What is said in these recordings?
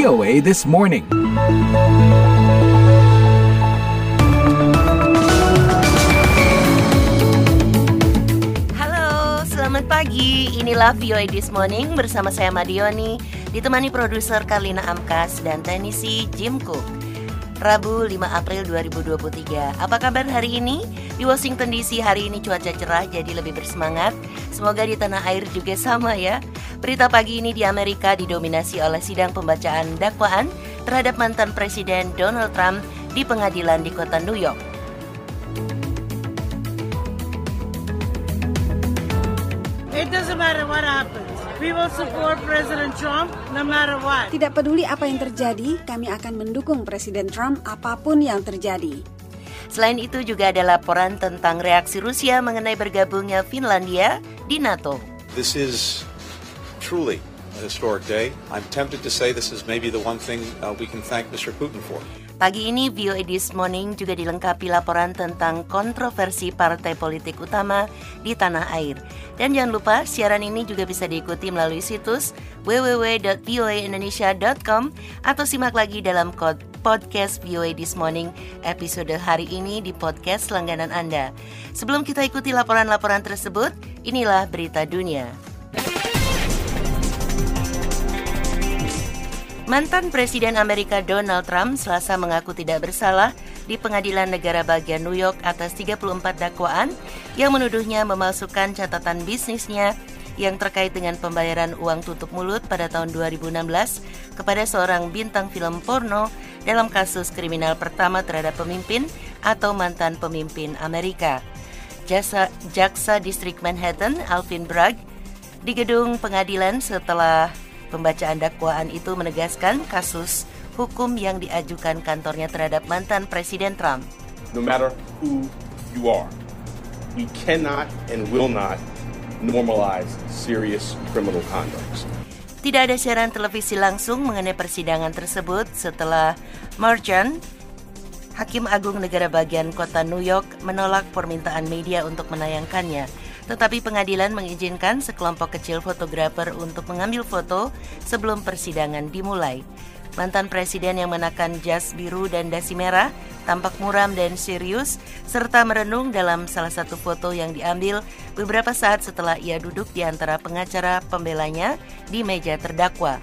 VOA This Morning. Halo, selamat pagi. Inilah VOA This Morning bersama saya Madioni, ditemani produser Karlina Amkas dan teknisi Jim Cook. Rabu 5 April 2023. Apa kabar hari ini? Di Washington DC hari ini cuaca cerah jadi lebih bersemangat. Semoga di tanah air juga sama ya. Berita pagi ini di Amerika didominasi oleh sidang pembacaan dakwaan terhadap mantan Presiden Donald Trump di pengadilan di kota New York. It doesn't matter what happens. We will support President Trump no matter what. Tidak peduli apa yang terjadi, kami akan mendukung Presiden Trump apa pun yang terjadi. Selain itu juga ada laporan tentang reaksi Rusia mengenai bergabungnya Finlandia di NATO. This is truly a historic day. I'm tempted to say this is maybe the one thing uh, we can thank Mr. Putin for. Pagi ini VOA This Morning juga dilengkapi laporan tentang kontroversi partai politik utama di tanah air. Dan jangan lupa siaran ini juga bisa diikuti melalui situs www.voaindonesia.com atau simak lagi dalam podcast VOA This Morning episode hari ini di podcast langganan Anda. Sebelum kita ikuti laporan-laporan tersebut, inilah berita dunia. Mantan Presiden Amerika Donald Trump selasa mengaku tidak bersalah di pengadilan negara bagian New York atas 34 dakwaan yang menuduhnya memalsukan catatan bisnisnya yang terkait dengan pembayaran uang tutup mulut pada tahun 2016 kepada seorang bintang film porno dalam kasus kriminal pertama terhadap pemimpin atau mantan pemimpin Amerika. Jasa, Jaksa Distrik Manhattan, Alvin Bragg, di gedung pengadilan setelah Pembacaan dakwaan itu menegaskan kasus hukum yang diajukan kantornya terhadap mantan Presiden Trump. No matter who you are, we cannot and will not normalize serious criminal conduct. Tidak ada siaran televisi langsung mengenai persidangan tersebut setelah Marjan, Hakim Agung Negara Bagian Kota New York, menolak permintaan media untuk menayangkannya. Tetapi pengadilan mengizinkan sekelompok kecil fotografer untuk mengambil foto sebelum persidangan dimulai. Mantan presiden yang menakan jas biru dan dasi merah tampak muram dan serius serta merenung dalam salah satu foto yang diambil beberapa saat setelah ia duduk di antara pengacara pembelanya di meja terdakwa.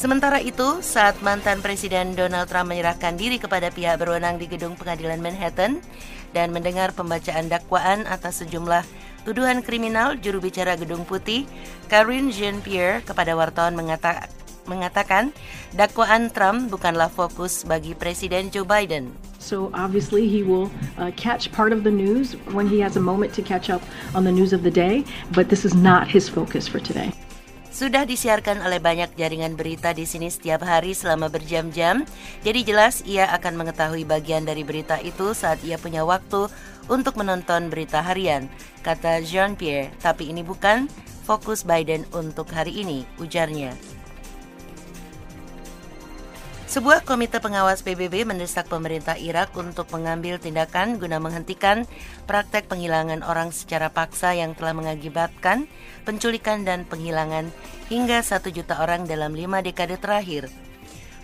Sementara itu, saat mantan Presiden Donald Trump menyerahkan diri kepada pihak berwenang di gedung pengadilan Manhattan dan mendengar pembacaan dakwaan atas sejumlah tuduhan kriminal juru bicara Gedung Putih, Karine Jean-Pierre kepada wartawan mengata mengatakan dakwaan Trump bukanlah fokus bagi Presiden Joe Biden. So obviously he will uh, catch part of the news when he has a moment to catch up on the news of the day, but this is not his focus for today. Sudah disiarkan oleh banyak jaringan berita di sini setiap hari selama berjam-jam. Jadi jelas ia akan mengetahui bagian dari berita itu saat ia punya waktu untuk menonton berita harian, kata Jean-Pierre. Tapi ini bukan fokus Biden untuk hari ini, ujarnya. Sebuah komite pengawas PBB mendesak pemerintah Irak untuk mengambil tindakan guna menghentikan praktek penghilangan orang secara paksa yang telah mengakibatkan penculikan dan penghilangan hingga satu juta orang dalam lima dekade terakhir.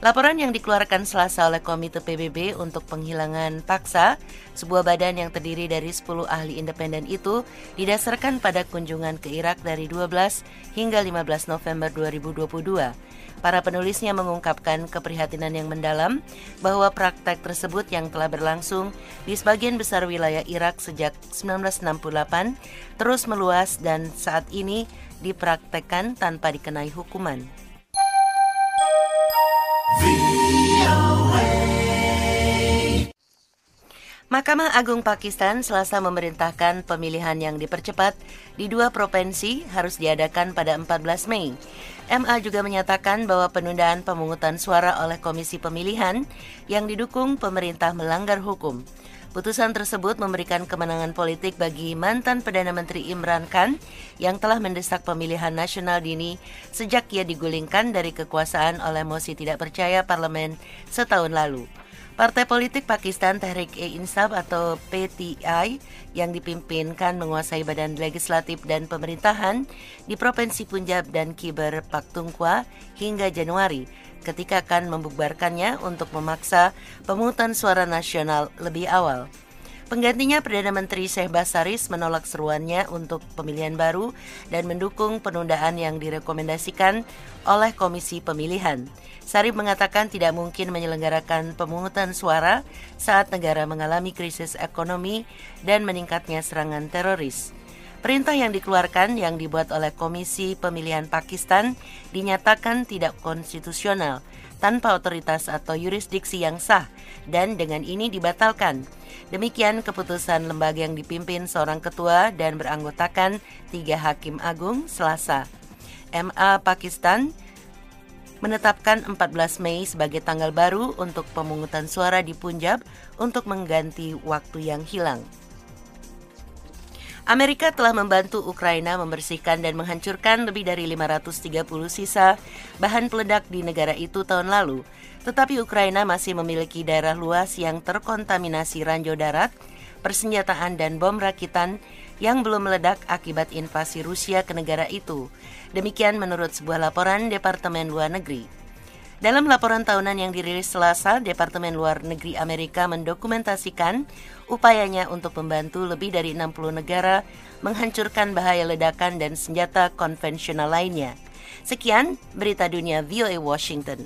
Laporan yang dikeluarkan selasa oleh Komite PBB untuk penghilangan paksa, sebuah badan yang terdiri dari 10 ahli independen itu didasarkan pada kunjungan ke Irak dari 12 hingga 15 November 2022. Para penulisnya mengungkapkan keprihatinan yang mendalam bahwa praktek tersebut yang telah berlangsung di sebagian besar wilayah Irak sejak 1968 terus meluas dan saat ini dipraktekkan tanpa dikenai hukuman. Mahkamah Agung Pakistan selasa memerintahkan pemilihan yang dipercepat di dua provinsi harus diadakan pada 14 Mei. MA juga menyatakan bahwa penundaan pemungutan suara oleh Komisi Pemilihan yang didukung pemerintah melanggar hukum. Putusan tersebut memberikan kemenangan politik bagi mantan Perdana Menteri Imran Khan yang telah mendesak pemilihan nasional dini sejak ia digulingkan dari kekuasaan oleh mosi tidak percaya parlemen setahun lalu. Partai politik Pakistan Tehrik-e-Insaf atau PTI yang dipimpinkan menguasai badan legislatif dan pemerintahan di Provinsi Punjab dan Khyber Pakhtunkhwa hingga Januari. Ketika akan membubarkannya untuk memaksa pemungutan suara nasional lebih awal. Penggantinya Perdana Menteri Syekh Basaris menolak seruannya untuk pemilihan baru dan mendukung penundaan yang direkomendasikan oleh Komisi Pemilihan. Sarif mengatakan tidak mungkin menyelenggarakan pemungutan suara saat negara mengalami krisis ekonomi dan meningkatnya serangan teroris. Perintah yang dikeluarkan yang dibuat oleh Komisi Pemilihan Pakistan dinyatakan tidak konstitusional tanpa otoritas atau yurisdiksi yang sah dan dengan ini dibatalkan. Demikian keputusan lembaga yang dipimpin seorang ketua dan beranggotakan tiga hakim agung Selasa. MA Pakistan menetapkan 14 Mei sebagai tanggal baru untuk pemungutan suara di Punjab untuk mengganti waktu yang hilang. Amerika telah membantu Ukraina membersihkan dan menghancurkan lebih dari 530 sisa bahan peledak di negara itu tahun lalu. Tetapi Ukraina masih memiliki daerah luas yang terkontaminasi ranjau darat, persenjataan dan bom rakitan yang belum meledak akibat invasi Rusia ke negara itu. Demikian menurut sebuah laporan Departemen Luar Negeri. Dalam laporan tahunan yang dirilis Selasa, Departemen Luar Negeri Amerika mendokumentasikan upayanya untuk membantu lebih dari 60 negara menghancurkan bahaya ledakan dan senjata konvensional lainnya. Sekian berita dunia VOA Washington.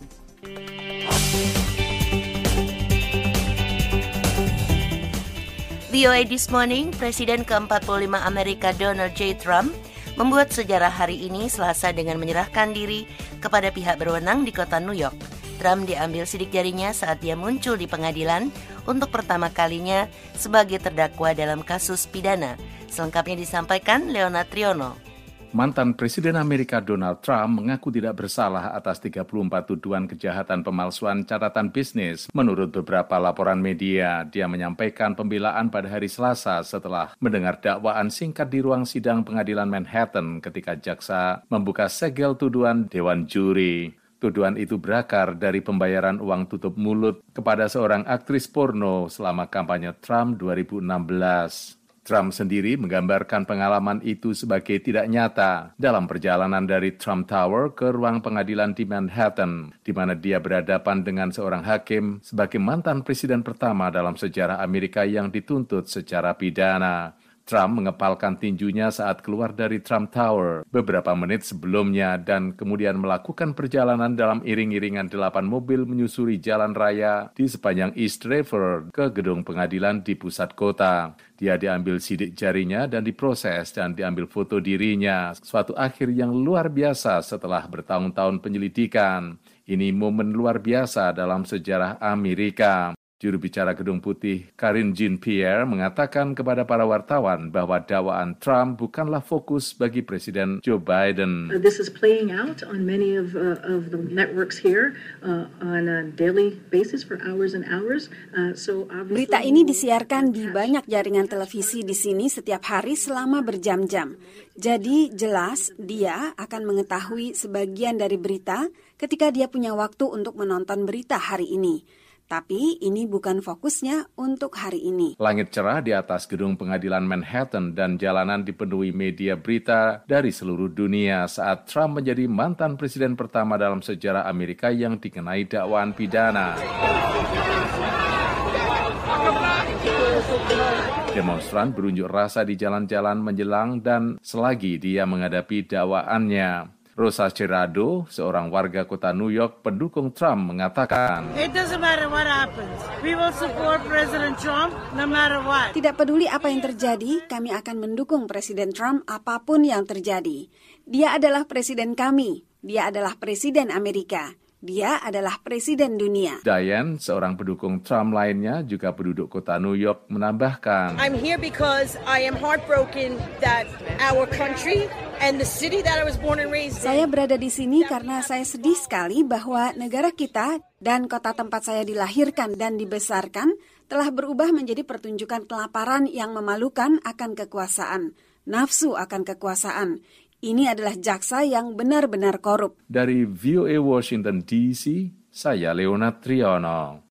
VOA This Morning, Presiden ke-45 Amerika Donald J. Trump membuat sejarah hari ini Selasa dengan menyerahkan diri kepada pihak berwenang di kota New York. Trump diambil sidik jarinya saat dia muncul di pengadilan untuk pertama kalinya sebagai terdakwa dalam kasus pidana. Selengkapnya disampaikan Leona Triono. Mantan Presiden Amerika Donald Trump mengaku tidak bersalah atas 34 tuduhan kejahatan pemalsuan catatan bisnis. Menurut beberapa laporan media, dia menyampaikan pembelaan pada hari Selasa setelah mendengar dakwaan singkat di ruang sidang pengadilan Manhattan ketika jaksa membuka segel tuduhan Dewan Juri. Tuduhan itu berakar dari pembayaran uang tutup mulut kepada seorang aktris porno selama kampanye Trump 2016. Trump sendiri menggambarkan pengalaman itu sebagai tidak nyata dalam perjalanan dari Trump Tower ke ruang pengadilan di Manhattan, di mana dia berhadapan dengan seorang hakim sebagai mantan presiden pertama dalam sejarah Amerika yang dituntut secara pidana. Trump mengepalkan tinjunya saat keluar dari Trump Tower beberapa menit sebelumnya dan kemudian melakukan perjalanan dalam iring-iringan delapan mobil menyusuri jalan raya di sepanjang East River ke gedung pengadilan di pusat kota. Dia diambil sidik jarinya dan diproses dan diambil foto dirinya, suatu akhir yang luar biasa setelah bertahun-tahun penyelidikan. Ini momen luar biasa dalam sejarah Amerika. Juru bicara Gedung Putih Karin Jean-Pierre mengatakan kepada para wartawan bahwa dakwaan Trump bukanlah fokus bagi Presiden Joe Biden. Uh, this is playing out on many of, uh, of the networks here uh, on a daily basis for hours and hours. Uh, so Berita ini disiarkan di banyak jaringan televisi di sini setiap hari selama berjam-jam. Jadi jelas dia akan mengetahui sebagian dari berita ketika dia punya waktu untuk menonton berita hari ini. Tapi ini bukan fokusnya untuk hari ini. Langit cerah di atas gedung pengadilan Manhattan dan jalanan dipenuhi media berita dari seluruh dunia saat Trump menjadi mantan presiden pertama dalam sejarah Amerika yang dikenai dakwaan pidana. Demonstran berunjuk rasa di jalan-jalan menjelang dan selagi dia menghadapi dakwaannya. Rosa Cerado, seorang warga kota New York pendukung Trump, mengatakan, It doesn't matter what happens. We will support President Trump no matter what. Tidak peduli apa yang terjadi, kami akan mendukung Presiden Trump apa pun yang terjadi. Dia adalah presiden kami. Dia adalah presiden Amerika. Dia adalah presiden dunia. Diane, seorang pendukung Trump lainnya, juga penduduk kota New York, menambahkan, I'm here because I am heartbroken that our country and the city that I was born and raised Saya berada di sini karena saya sedih sekali bahwa negara kita dan kota tempat saya dilahirkan dan dibesarkan telah berubah menjadi pertunjukan kelaparan yang memalukan akan kekuasaan, nafsu akan kekuasaan. Ini adalah jaksa yang benar-benar korup. Dari VOA Washington DC, saya Leonard Triono.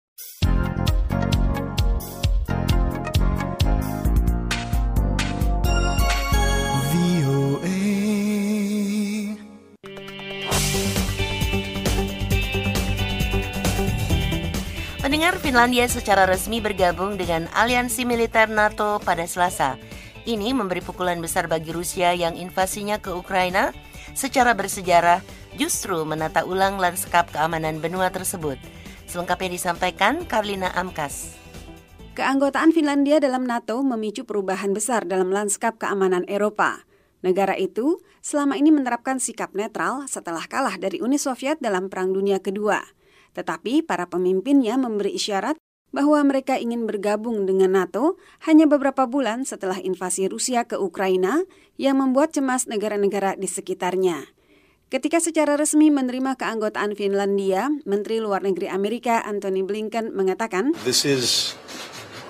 Pendengar Finlandia secara resmi bergabung dengan aliansi militer NATO pada Selasa. Ini memberi pukulan besar bagi Rusia yang invasinya ke Ukraina secara bersejarah justru menata ulang lanskap keamanan benua tersebut. Selengkapnya disampaikan Karlina Amkas. Keanggotaan Finlandia dalam NATO memicu perubahan besar dalam lanskap keamanan Eropa. Negara itu selama ini menerapkan sikap netral setelah kalah dari Uni Soviet dalam Perang Dunia Kedua. Tetapi para pemimpinnya memberi isyarat bahwa mereka ingin bergabung dengan NATO hanya beberapa bulan setelah invasi Rusia ke Ukraina yang membuat cemas negara-negara di sekitarnya. Ketika secara resmi menerima keanggotaan Finlandia, Menteri Luar Negeri Amerika Antony Blinken mengatakan, This is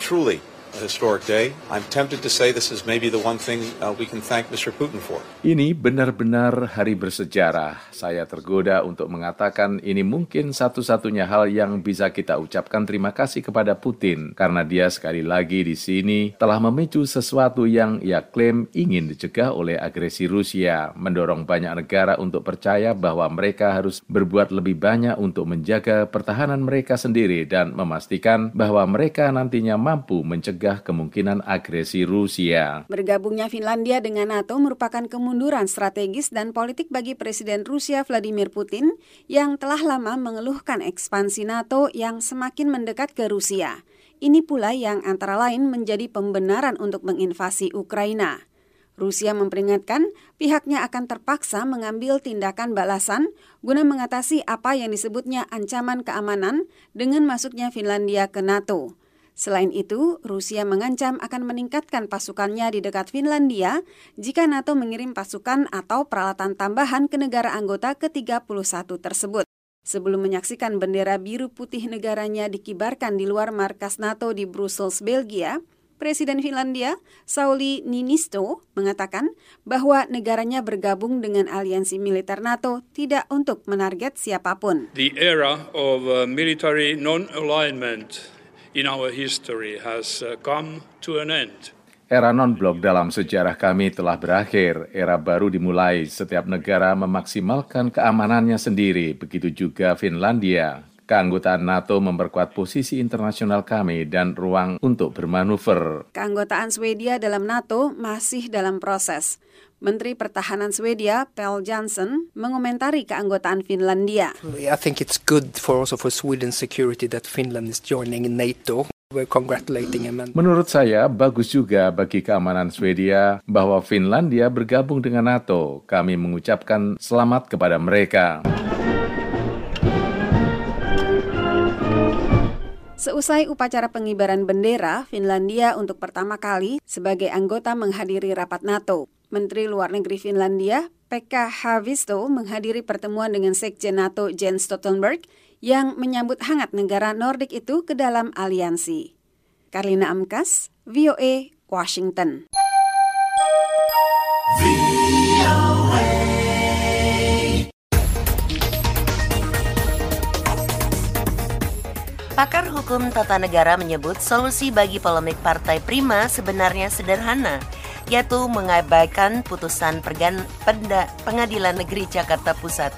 truly historic day. I'm tempted to say this is maybe the one thing we can thank Mr. Putin for. Ini benar-benar hari bersejarah. Saya tergoda untuk mengatakan ini mungkin satu-satunya hal yang bisa kita ucapkan terima kasih kepada Putin karena dia sekali lagi di sini telah memicu sesuatu yang ia klaim ingin dicegah oleh agresi Rusia, mendorong banyak negara untuk percaya bahwa mereka harus berbuat lebih banyak untuk menjaga pertahanan mereka sendiri dan memastikan bahwa mereka nantinya mampu mencegah kemungkinan agresi Rusia. Bergabungnya Finlandia dengan NATO merupakan kemunduran strategis dan politik bagi Presiden Rusia Vladimir Putin yang telah lama mengeluhkan ekspansi NATO yang semakin mendekat ke Rusia. Ini pula yang antara lain menjadi pembenaran untuk menginvasi Ukraina. Rusia memperingatkan pihaknya akan terpaksa mengambil tindakan balasan guna mengatasi apa yang disebutnya ancaman keamanan dengan masuknya Finlandia ke NATO. Selain itu, Rusia mengancam akan meningkatkan pasukannya di dekat Finlandia jika NATO mengirim pasukan atau peralatan tambahan ke negara anggota ke-31 tersebut. Sebelum menyaksikan bendera biru putih negaranya dikibarkan di luar markas NATO di Brussels, Belgia, Presiden Finlandia, Sauli Niinisto, mengatakan bahwa negaranya bergabung dengan aliansi militer NATO tidak untuk menarget siapa pun. The era of uh, military non-alignment in our history has uh, come to an end. Era non-blok dalam sejarah kami telah berakhir. Era baru dimulai. Setiap negara memaksimalkan keamanannya sendiri. Begitu juga Finlandia. Keanggotaan NATO memperkuat posisi internasional kami dan ruang untuk bermanuver. Keanggotaan Swedia dalam NATO masih dalam proses. Menteri Pertahanan Swedia, Pell Johnson, mengomentari keanggotaan Finlandia. I think it's good for also for Sweden's security that Finland is joining NATO. We're congratulating him. And... Menurut saya, bagus juga bagi keamanan Swedia bahwa Finlandia bergabung dengan NATO. Kami mengucapkan selamat kepada mereka. Seusai upacara pengibaran bendera, Finlandia untuk pertama kali sebagai anggota menghadiri rapat NATO. Menteri Luar Negeri Finlandia, Pekka Haavisto, menghadiri pertemuan dengan Sekjen NATO Jens Stoltenberg yang menyambut hangat negara Nordik itu ke dalam aliansi. Karlina Amkas, VOA, Washington. Pakar hukum tata negara menyebut solusi bagi polemik Partai Prima sebenarnya sederhana, yaitu mengabaikan putusan Pengadilan Negeri Jakarta Pusat.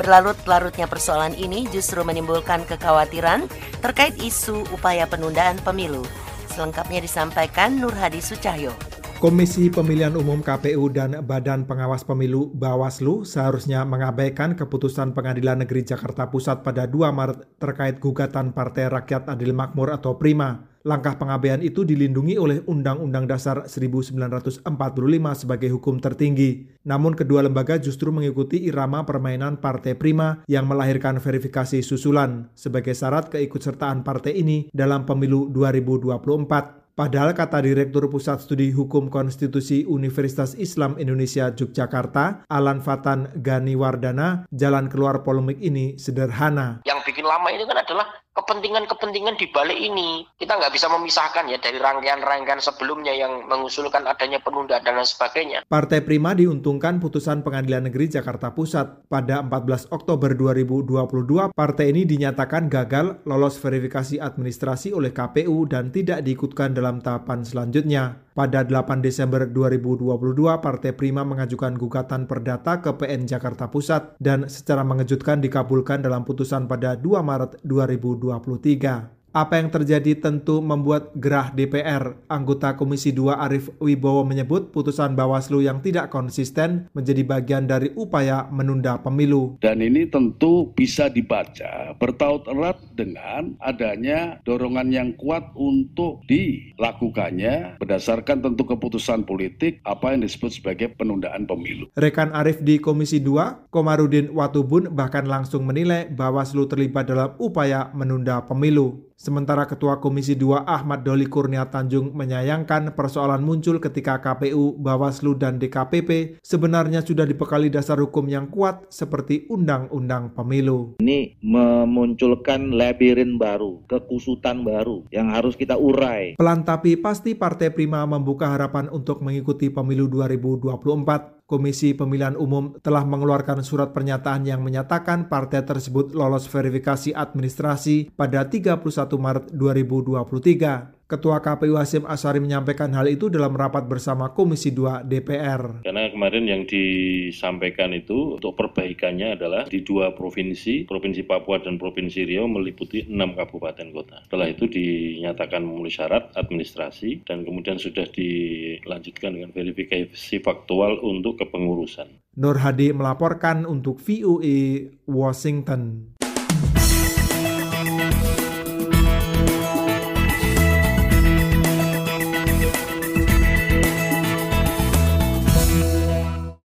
Berlarut-larutnya persoalan ini justru menimbulkan kekhawatiran terkait isu upaya penundaan pemilu. Selengkapnya disampaikan Nur Hadi Sucahyo. Komisi Pemilihan Umum KPU dan Badan Pengawas Pemilu Bawaslu seharusnya mengabaikan keputusan Pengadilan Negeri Jakarta Pusat pada 2 Maret terkait gugatan Partai Rakyat Adil Makmur atau PRIMA. Langkah pengabaian itu dilindungi oleh Undang-Undang Dasar 1945 sebagai hukum tertinggi. Namun kedua lembaga justru mengikuti irama permainan Partai Prima yang melahirkan verifikasi susulan sebagai syarat keikutsertaan partai ini dalam pemilu 2024. Padahal kata Direktur Pusat Studi Hukum Konstitusi Universitas Islam Indonesia Yogyakarta, Alan Fatan Gani Wardana, jalan keluar polemik ini sederhana. Yang bikin lama ini kan adalah kepentingan-kepentingan di balik ini. Kita nggak bisa memisahkan ya dari rangkaian-rangkaian sebelumnya yang mengusulkan adanya penundaan dan lain sebagainya. Partai Prima diuntungkan putusan Pengadilan Negeri Jakarta Pusat. Pada 14 Oktober 2022, partai ini dinyatakan gagal lolos verifikasi administrasi oleh KPU dan tidak diikutkan dalam tahapan selanjutnya. Pada 8 Desember 2022, Partai Prima mengajukan gugatan perdata ke PN Jakarta Pusat dan secara mengejutkan dikabulkan dalam putusan pada 2 Maret 2023. Apa yang terjadi tentu membuat gerah DPR. Anggota Komisi 2 Arief Wibowo menyebut putusan Bawaslu yang tidak konsisten menjadi bagian dari upaya menunda pemilu. Dan ini tentu bisa dibaca bertaut erat dengan adanya dorongan yang kuat untuk dilakukannya berdasarkan tentu keputusan politik apa yang disebut sebagai penundaan pemilu. Rekan Arief di Komisi 2, Komarudin Watubun bahkan langsung menilai Bawaslu terlibat dalam upaya menunda pemilu. Sementara Ketua Komisi 2 Ahmad Doli Kurnia Tanjung menyayangkan persoalan muncul ketika KPU, Bawaslu, dan DKPP sebenarnya sudah dibekali dasar hukum yang kuat seperti Undang-Undang Pemilu. Ini memunculkan labirin baru, kekusutan baru yang harus kita urai. Pelan tapi pasti Partai Prima membuka harapan untuk mengikuti pemilu 2024. Komisi Pemilihan Umum telah mengeluarkan surat pernyataan yang menyatakan partai tersebut lolos verifikasi administrasi pada 31 Maret 2023. Ketua KPU Hasim Asari menyampaikan hal itu dalam rapat bersama Komisi 2 DPR. Karena kemarin yang disampaikan itu untuk perbaikannya adalah di dua provinsi, Provinsi Papua dan Provinsi Riau meliputi enam kabupaten kota. Setelah itu dinyatakan memenuhi syarat administrasi dan kemudian sudah dilanjutkan dengan verifikasi faktual untuk kepengurusan. Nur Hadi melaporkan untuk VOA Washington.